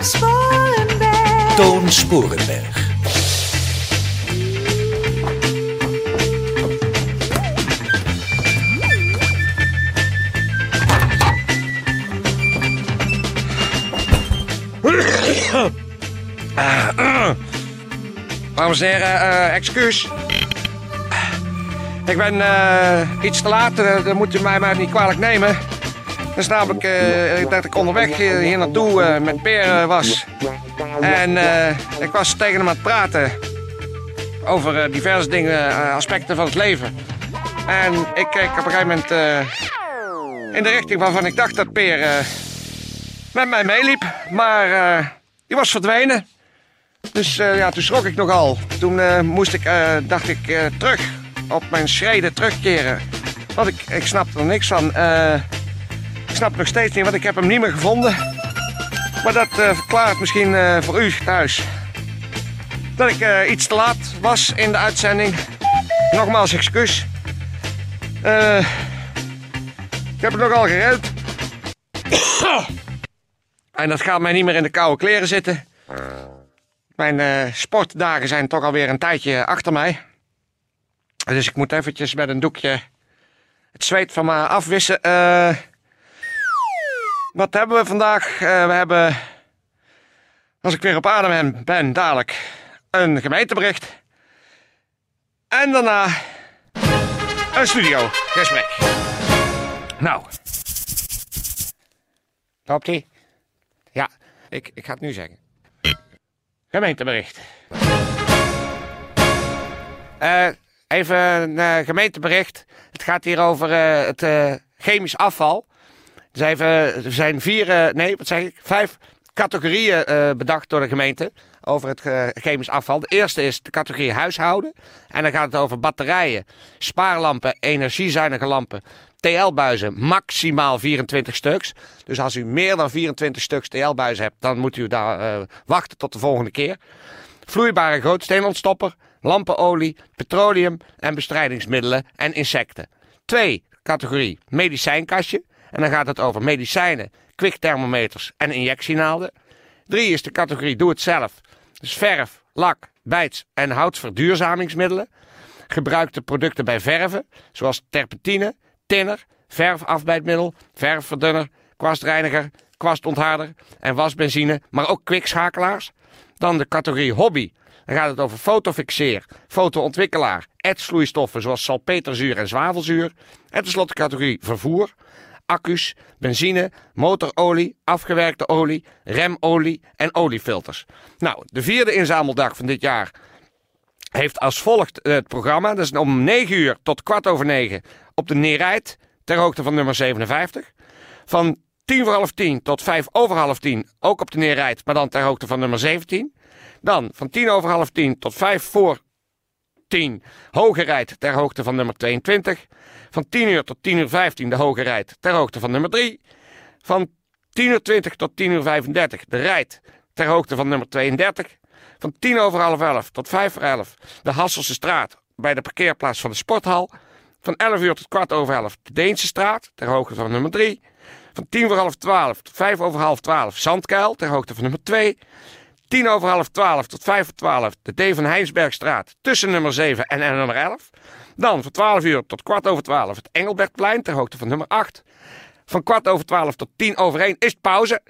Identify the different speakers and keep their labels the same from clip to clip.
Speaker 1: Sporenberg.
Speaker 2: Toon Sporenberg.
Speaker 3: Dames en heren, eh, excuus. Ik ben eh, iets te laat, eh, dat moet u mij maar niet kwalijk nemen. Is namelijk eh, dat ik onderweg hier, hier naartoe eh, met Peer eh, was. En eh, ik was tegen hem aan het praten over eh, diverse dingen, eh, aspecten van het leven. En ik keek op een gegeven moment eh, in de richting waarvan ik dacht dat Peer eh, met mij meeliep. Maar eh, die was verdwenen. Dus eh, ja, toen schrok ik nogal. Toen eh, moest ik, eh, dacht ik, eh, terug op mijn schreden terugkeren. Want ik, ik snapte er niks van. Eh, snap nog steeds niet, want ik heb hem niet meer gevonden. Maar dat eh, verklaart misschien eh, voor u thuis. Dat ik eh, iets te laat was in de uitzending. Nogmaals excuus. Ik heb het nogal gered. en dat gaat mij niet meer in de koude kleren zitten. Mijn sportdagen zijn toch alweer een tijdje achter mij. Dus ik moet eventjes met een doekje het zweet van me afwissen. Wat hebben we vandaag? Eh, we hebben, als ik weer op adem ben, dadelijk een gemeentebericht. En daarna een studiogesprek. Nou. Loopt ie? Ja, ik, ik ga het nu zeggen. Gemeentebericht. Eh, even een eh, gemeentebericht. Het gaat hier over het chemisch afval. Zijn, even- er zijn vier, eh, nee, wat zeg ik? Vijf categorieën eh, bedacht door de gemeente over het eh, chemisch afval. De eerste is de categorie huishouden. En dan gaat het over batterijen, spaarlampen, energiezuinige lampen, TL-buizen, maximaal 24 stuks. Dus als u meer dan 24 stuks TL-buizen hebt, dan moet u daar eh, wachten tot de volgende keer. Vloeibare grootsteenontstopper, lampenolie, petroleum en bestrijdingsmiddelen en insecten. Twee, categorie medicijnkastje. En dan gaat het over medicijnen, kwikthermometers en injectienaalden. Drie is de categorie doe het zelf. Dus verf, lak, bijts en houtverduurzamingsmiddelen. Gebruikte producten bij verven, zoals terpentine, tinner, verfafbijtmiddel, verfverdunner, kwastreiniger, kwastontharder en wasbenzine, maar ook kwikschakelaars. Dan de categorie hobby. Dan gaat het over fotofixeer, fotoontwikkelaar, etsvloeistoffen zoals salpeterzuur en zwavelzuur. En tenslotte de categorie vervoer. Accu's, benzine, motorolie, afgewerkte olie, remolie en oliefilters. Nou, de vierde inzameldag van dit jaar heeft als volgt eh, het programma. Dat is om 9 uur tot kwart over 9 op de Neerijt, ter hoogte van nummer 57. Van 10 voor half 10 tot 5 over half 10 ook op de Neerijt, maar dan ter hoogte van nummer 17. Dan van 10 over half 10 tot 5 voor 10 Hoge ter hoogte van nummer 22. Van 10 uur tot 10 uur 15 de Hoge Rijd ter hoogte van nummer 3. Van 10 uur 20 tot 10 uur 35 de Rijd ter hoogte van nummer 32. Van 10 over half 11 tot 5 voor 11 de Hasselse straat bij de parkeerplaats van de sporthal. Van 11 uur tot kwart over 11 de Deense straat ter hoogte van nummer 3. Van 10 voor half 12 tot 5 over half 12 Zandkuil ter hoogte van nummer 2. 10 over half 12 tot 5 voor 12 de D. van tussen nummer 7 en nummer 11. Dan van 12 uur tot kwart over 12 het Engelbertplein ter hoogte van nummer 8. Van kwart over 12 tot 10 over 1 is het pauze.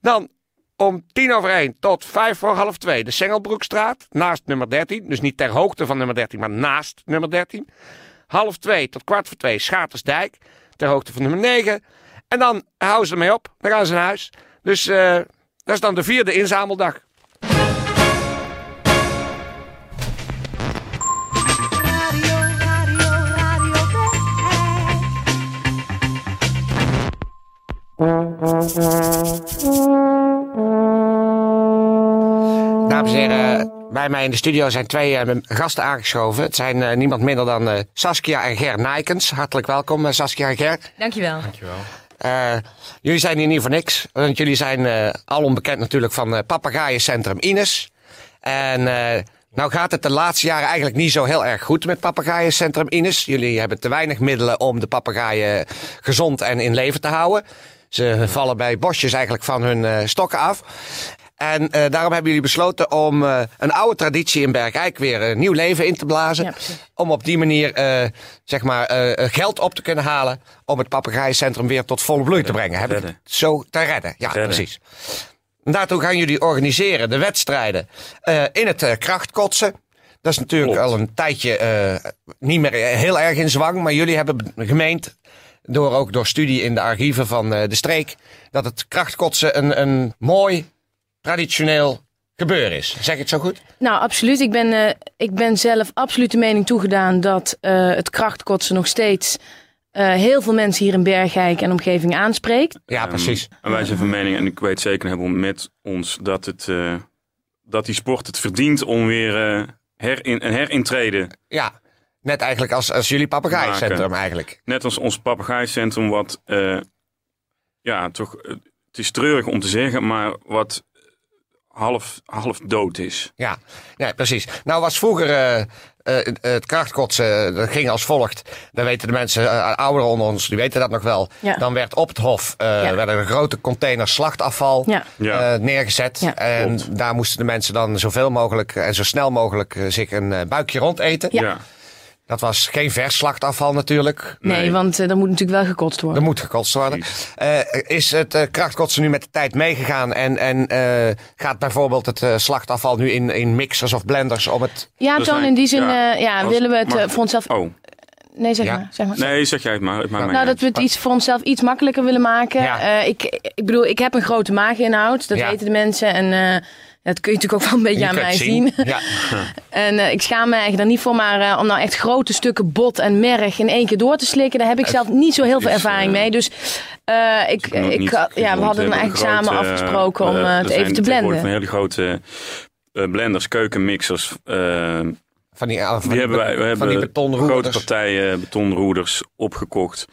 Speaker 3: Dan om 10 over 1 tot 5 voor half 2 de Sengelbroekstraat naast nummer 13. Dus niet ter hoogte van nummer 13, maar naast nummer 13. Half 2 tot kwart voor 2 Schatersdijk ter hoogte van nummer 9. En dan houden ze ermee op. Dan gaan ze naar huis. Dus eh, dat is dan de vierde inzameldag. Dames en heren, bij mij in de studio zijn twee eh, gasten aangeschoven. Het zijn eh, niemand minder dan eh, Saskia en Ger Nijkens. Hartelijk welkom, Saskia en Ger.
Speaker 4: Dankjewel.
Speaker 3: Eh, jullie zijn hier niet voor niks, want jullie zijn eh, al onbekend natuurlijk van uh, Papagaaiencentrum Ines. En eh, nou gaat het de laatste jaren eigenlijk niet zo heel erg goed met Papagaaiencentrum Ines. Jullie hebben te weinig middelen om de papegaaien gezond en in leven te houden. Ze vallen bij bosjes eigenlijk van hun eh, stokken af. En eh, daarom hebben jullie besloten om eh, een oude traditie in Bergijk weer een nieuw leven in te blazen.
Speaker 4: Ja,
Speaker 3: om op die manier eh, zeg maar, eh, geld op te kunnen halen om het papegaaiencentrum weer tot volle bloei te brengen. Heb ik
Speaker 5: redden.
Speaker 3: het zo te redden? Ja,
Speaker 5: Redden.
Speaker 3: precies. En daartoe gaan jullie organiseren de wedstrijden eh, in het krachtkotsen. Dat is natuurlijk
Speaker 5: Klopt.
Speaker 3: al een tijdje eh, niet meer heel erg in zwang. Maar jullie hebben gemeend, door, ook door studie in de archieven van eh, de streek, dat het krachtkotsen een, een mooi, traditioneel gebeuren is. Zeg ik het zo goed?
Speaker 4: Nou, absoluut. Ik ben, eh, ik ben zelf absoluut de mening toegedaan dat eh, het krachtkotsen nog steeds eh, heel veel mensen hier in Bergijk en omgeving aanspreekt.
Speaker 3: Ja, precies.
Speaker 5: En wij zijn van mening, en ik weet zeker hebben met ons, dat, het, eh, dat die sport het verdient om weer eh, herin, een herintreden.
Speaker 3: Ja, net eigenlijk als, als jullie papegaaiencentrum eigenlijk.
Speaker 5: Net als ons papegaaicentrum, wat, eh, ja, toch, eh, het is treurig om te zeggen, maar wat half, half dood is.
Speaker 3: Ja, ja precies. Nou was vroeger eh, eh, het krachtkotsen, dat ging als volgt. Dan weten de mensen, ouderen onder ons, die weten dat nog wel.
Speaker 4: Ja.
Speaker 3: Dan werd op het hof eh,
Speaker 4: Ja.
Speaker 3: werden er grote containers slachtafval
Speaker 4: Ja.
Speaker 5: Ja.
Speaker 3: eh, neergezet.
Speaker 4: Ja.
Speaker 3: En
Speaker 5: Klopt.
Speaker 3: daar moesten de mensen dan zoveel mogelijk en zo snel mogelijk zich een buikje rond eten.
Speaker 4: Ja.
Speaker 3: Dat was geen vers slachtafval natuurlijk.
Speaker 4: Nee,
Speaker 5: Nee.
Speaker 4: want dat moet natuurlijk wel gekotst
Speaker 3: Er
Speaker 4: worden.
Speaker 3: moet gekotst worden. Eh, is het eh, krachtkotsen nu met de tijd meegegaan en, en eh, gaat bijvoorbeeld het eh, slachtafval nu in, in mixers of blenders om het...
Speaker 4: Ja, Toon, in die zin
Speaker 5: ja,
Speaker 4: eh, ja,
Speaker 5: als-
Speaker 4: willen we het
Speaker 5: mag-
Speaker 4: voor onszelf...
Speaker 5: Oh,
Speaker 4: Nee, zeg
Speaker 3: Ja.
Speaker 4: maar. Zeg maar.
Speaker 5: nee, zeg jij het maar. Het maakt mij
Speaker 4: Nou, dat we het iets voor onszelf iets makkelijker willen maken.
Speaker 3: Ja.
Speaker 4: Eh, ik, ik bedoel, ik heb een grote maaginhoud. Dat
Speaker 3: Ja.
Speaker 4: weten de mensen. En eh, dat kun je natuurlijk ook wel een beetje
Speaker 3: Je
Speaker 4: aan mij
Speaker 3: zien.
Speaker 4: zien.
Speaker 3: Ja.
Speaker 4: En eh, ik schaam me eigenlijk daar niet voor. Maar eh, om nou echt grote stukken bot en merg in één keer door te slikken... daar heb ik zelf niet zo heel veel ervaring
Speaker 5: eh,
Speaker 4: mee. Dus eh, ik, ik, ja, we hadden dan
Speaker 5: hebben
Speaker 4: eigenlijk
Speaker 5: een
Speaker 4: samen
Speaker 5: grote,
Speaker 4: afgesproken om
Speaker 5: er
Speaker 4: het
Speaker 5: zijn
Speaker 4: even te blenden.
Speaker 5: Van hele grote eh, blenders, keukenmixers.
Speaker 3: Van die, van
Speaker 5: die hebben wij, we
Speaker 3: van
Speaker 5: hebben
Speaker 3: die
Speaker 5: grote partijen betonroeders opgekocht.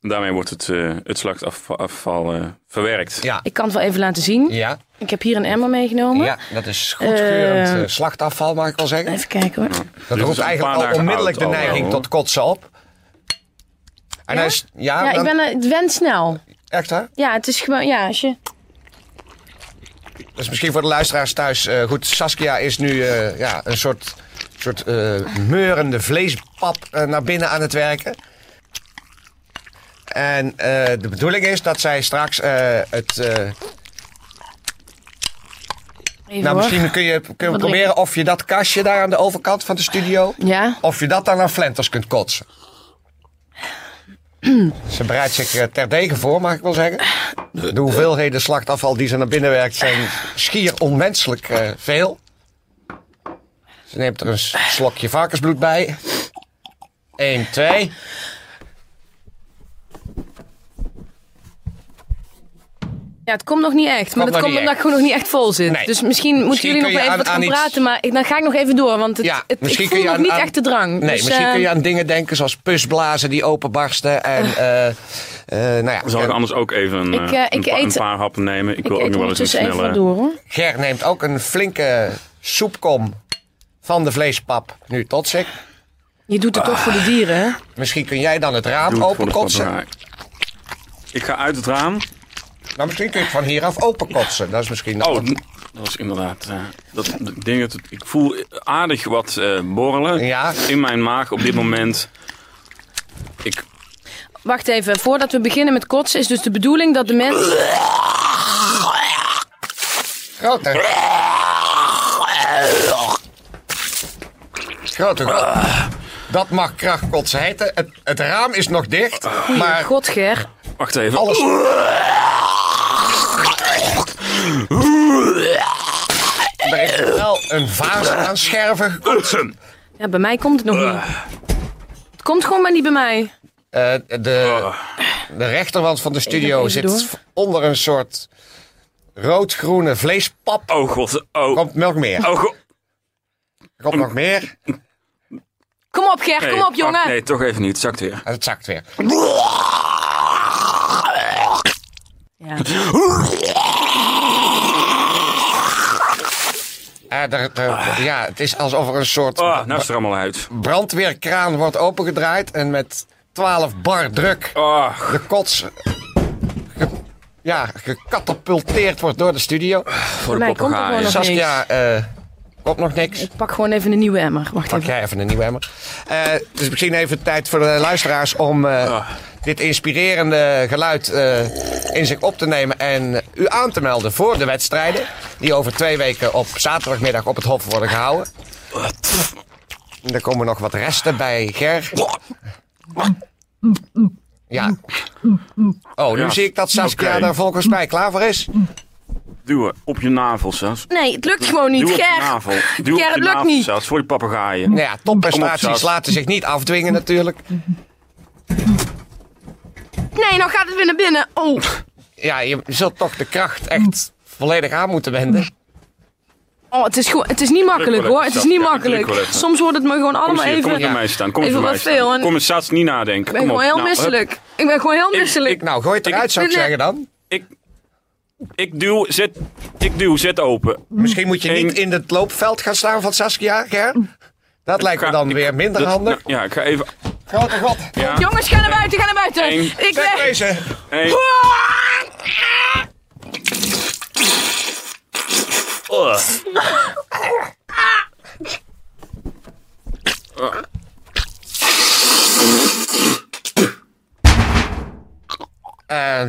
Speaker 5: Daarmee wordt het, eh, het slachtafval eh, verwerkt.
Speaker 3: Ja.
Speaker 4: Ik kan het wel even laten zien.
Speaker 3: Ja,
Speaker 4: Ik heb hier een emmer meegenomen.
Speaker 3: ja, dat is goedkeurend
Speaker 4: Eh,
Speaker 3: eh, slachtafval, mag ik wel zeggen.
Speaker 4: Even kijken hoor.
Speaker 3: Dat roept eigenlijk al onmiddellijk de neiging tot kotsen op. En
Speaker 4: Ja?
Speaker 3: hij is, ja,
Speaker 4: Ja, ik ben, het went snel.
Speaker 3: echt hè?
Speaker 4: Ja, het is gewoon, ja, als je...
Speaker 3: Dus misschien voor de luisteraars thuis. eh, goed, Saskia is nu eh, ja, een soort, soort eh, meurende vleespap naar binnen aan het werken. En eh, de bedoeling is dat zij straks eh, het. eh,
Speaker 4: Even
Speaker 3: nou,
Speaker 4: hoor.
Speaker 3: misschien kun je, kun je
Speaker 4: Wat
Speaker 3: proberen of je dat kastje daar aan de overkant van de studio.
Speaker 4: Ja,
Speaker 3: Of je dat dan aan flenters kunt kotsen. Ze bereidt zich terdege voor, mag ik wel zeggen. De hoeveelheden slachtafval die ze naar binnen werkt zijn schier onmenselijk veel. Ze neemt er een slokje varkensbloed bij. 1, 2.
Speaker 4: Ja, het komt nog niet echt. Maar
Speaker 3: nog
Speaker 4: dat komt omdat ik gewoon nog niet echt vol zit.
Speaker 3: Nee.
Speaker 4: Dus misschien moeten
Speaker 3: Misschien
Speaker 4: jullie nog wel even
Speaker 3: aan-
Speaker 4: wat gaan
Speaker 3: aan iets-
Speaker 4: praten. Maar ik, dan ga ik nog even door. Want het,
Speaker 3: Ja,
Speaker 4: het,
Speaker 3: misschien
Speaker 4: ik
Speaker 3: kun
Speaker 4: voel
Speaker 3: je
Speaker 4: nog
Speaker 3: aan-
Speaker 4: niet
Speaker 3: aan-
Speaker 4: echt de drang.
Speaker 3: Nee,
Speaker 4: Dus,
Speaker 3: misschien
Speaker 4: eh,
Speaker 3: kun je aan dingen denken zoals pusblazen die openbarsten. En, eh eh nou ja,
Speaker 5: Zal ik anders ook even een,
Speaker 4: Ik,
Speaker 5: eh,
Speaker 4: eh,
Speaker 5: een,
Speaker 4: ik
Speaker 5: paar happen nemen? Ik,
Speaker 4: Ik
Speaker 5: wil ook nog wel eens een
Speaker 4: ondertussen even
Speaker 5: snelle...
Speaker 4: wat door hoor.
Speaker 3: Ger neemt ook een flinke soepkom van de vleespap nu tot zich.
Speaker 4: Je doet het toch voor de dieren, hè?
Speaker 3: Misschien kun jij dan het raam
Speaker 5: het
Speaker 3: openkotsen.
Speaker 5: Ik ga uit het raam.
Speaker 3: Nou, misschien kun je het van hieraf openkotsen. Dat is misschien
Speaker 5: Oh,
Speaker 3: wat-
Speaker 5: dat was inderdaad... eh, dat, ik denk dat het- ik voel aardig wat eh, borrelen
Speaker 3: Ja.
Speaker 5: in mijn maag op dit moment. Ik,
Speaker 4: Wacht even, voordat we beginnen met kotsen is dus de bedoeling dat de mensen...
Speaker 3: Grote. Grote. Dat mag krachtkotsen heten. Het, het raam is nog dicht. Maar
Speaker 4: God, Ger.
Speaker 5: wacht even.
Speaker 3: alles... Er is wel een vaas aan scherven.
Speaker 4: Ja, bij mij komt het nog niet. Het komt gewoon maar niet bij mij.
Speaker 3: Eh, de, de rechterwand van de studio zit
Speaker 4: door.
Speaker 3: onder een soort rood-groene vleespap.
Speaker 5: Oh god. Oh.
Speaker 3: Komt nog meer.
Speaker 5: Oh god.
Speaker 3: Komt nog meer.
Speaker 4: Kom op, Ger,
Speaker 5: Nee,
Speaker 4: kom op, jongen.
Speaker 5: nee, toch even niet. Het zakt weer.
Speaker 3: En het zakt weer.
Speaker 4: Ja.
Speaker 3: Eh, er- er- ja, het is alsof er een soort
Speaker 5: Oh, nou is het er allemaal uit.
Speaker 3: brandweerkraan wordt opengedraaid. En met 12 bar druk
Speaker 5: Oh,
Speaker 3: de kots ge- ja, gecatapulteerd wordt door de studio.
Speaker 5: voor de
Speaker 4: nog
Speaker 3: Saskia, eh komt nog niks.
Speaker 4: Ik pak gewoon even een nieuwe emmer. Wacht
Speaker 3: Pak
Speaker 4: even.
Speaker 3: jij even een nieuwe emmer. Eh, het is misschien even tijd voor de luisteraars om eh,
Speaker 5: Ah.
Speaker 3: Dit inspirerende geluid eh, in zich op te nemen en u aan te melden voor de wedstrijden. Die over twee weken op zaterdagmiddag op het Hof worden gehouden. En er komen nog wat resten bij Ger. Ja. Oh, nu
Speaker 5: Ja.
Speaker 3: zie ik dat Saskia daar volgens mij klaar voor is.
Speaker 5: Duwen op je navel, Sas.
Speaker 4: Nee, het lukt gewoon niet,
Speaker 5: Duw op je
Speaker 4: Ger.
Speaker 5: navel. Duw op
Speaker 4: Ger,
Speaker 5: je
Speaker 4: het lukt niet.
Speaker 5: Sas, voor die papegaaien.
Speaker 3: Nou ja, topprestaties laten zich niet afdwingen natuurlijk.
Speaker 4: Nee, nou gaat het weer naar binnen. Oh.
Speaker 3: Ja, je zult toch de kracht echt volledig aan moeten wenden.
Speaker 4: Oh, het is, gewoon, het is niet makkelijk hoor. Het is niet.
Speaker 5: Ja,
Speaker 4: makkelijk.
Speaker 5: druk wel even.
Speaker 4: Soms wordt het me gewoon
Speaker 5: Kom
Speaker 4: allemaal
Speaker 5: eens hier, kom
Speaker 4: even...
Speaker 5: eens bij mij staan. Kom eens
Speaker 4: even
Speaker 5: bij
Speaker 4: wat
Speaker 5: mij
Speaker 4: veel,
Speaker 5: staan.
Speaker 4: en-
Speaker 5: Kom eens, niet nadenken.
Speaker 4: Ik ben
Speaker 5: Kom
Speaker 4: gewoon
Speaker 5: op.
Speaker 4: heel
Speaker 5: Nou, hup.
Speaker 4: misselijk. Ik ben gewoon heel misselijk.
Speaker 5: ik-
Speaker 3: Nou, gooi het eruit, zou ik
Speaker 4: Nee,
Speaker 3: zeggen dan.
Speaker 5: Ik, ik duw, zet, ik duw, zet open.
Speaker 3: Misschien moet je
Speaker 5: Eén-
Speaker 3: niet in het loopveld gaan staan van Saskia, Ger. Dat lijkt me dan
Speaker 5: ik-
Speaker 3: weer minder
Speaker 5: dat-
Speaker 3: handig.
Speaker 5: nou, ja, ik ga even...
Speaker 3: Grote god.
Speaker 5: Ja,
Speaker 4: Jongens, ga naar buiten, ga naar buiten.
Speaker 5: Eén.
Speaker 4: Ik
Speaker 3: Zeg
Speaker 4: ben...
Speaker 3: deze.
Speaker 5: één. Oh.
Speaker 3: Eh,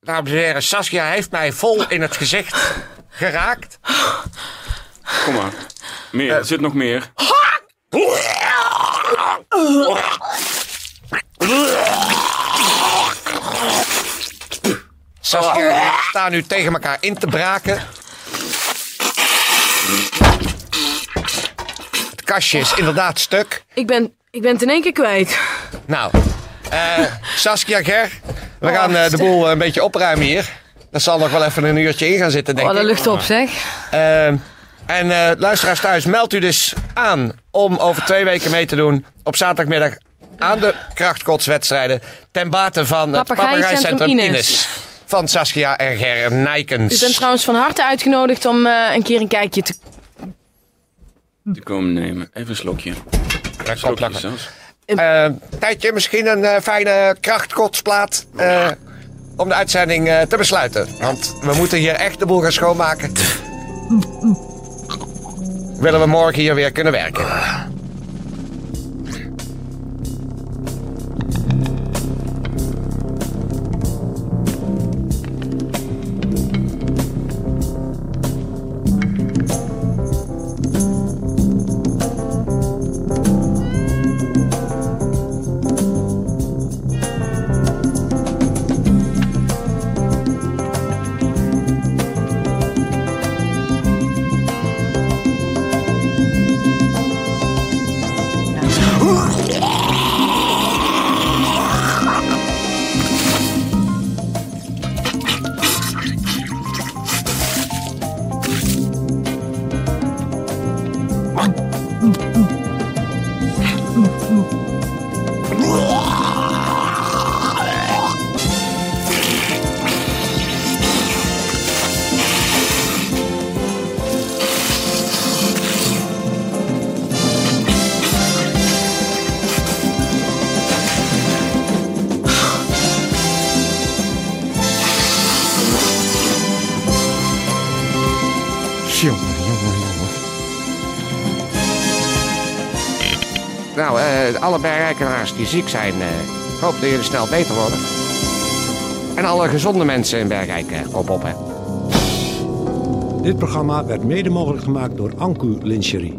Speaker 3: dames en heren, Saskia heeft mij vol in het gezicht geraakt.
Speaker 5: Kom maar. Meer, er zit nog meer.
Speaker 3: Saskia en ik staan nu tegen elkaar in te braken. Het kastje is inderdaad stuk.
Speaker 4: Ik ben, ik ben het in één keer kwijt.
Speaker 3: Nou, eh, Saskia, Ger, we
Speaker 4: Oh,
Speaker 3: gaan eh, de boel een beetje opruimen hier. Dat zal nog wel even een uurtje in gaan zitten, denk
Speaker 4: Oh,
Speaker 3: ik.
Speaker 4: dat lucht op zeg.
Speaker 3: Ehm, en eh, luisteraars thuis, meld u dus aan om over twee weken mee te doen op zaterdagmiddag aan de krachtkotswedstrijden ten bate van het papagaaicentrum
Speaker 4: Ines.
Speaker 3: Ines. Van Saskia en Ger Nijkens.
Speaker 4: U bent trouwens van harte uitgenodigd om eh, een keer een kijkje te...
Speaker 5: Die komen nemen. Even een slokje.
Speaker 3: Komt
Speaker 5: Slokje. Sas.
Speaker 3: Eh, tijdje misschien een eh, fijne krachtkotsplaat eh, om de uitzending eh, te besluiten. Want we moeten hier echt de boel gaan schoonmaken. Willen we morgen hier weer kunnen werken. Jongen, jongen, jongen. Nou, eh, alle bergrijkenaars die ziek zijn, eh, ik hoop dat jullie snel beter worden. En alle gezonde mensen in Bergrijk, eh, op op, hè.
Speaker 6: Dit programma werd mede mogelijk gemaakt door Anku Lingerie.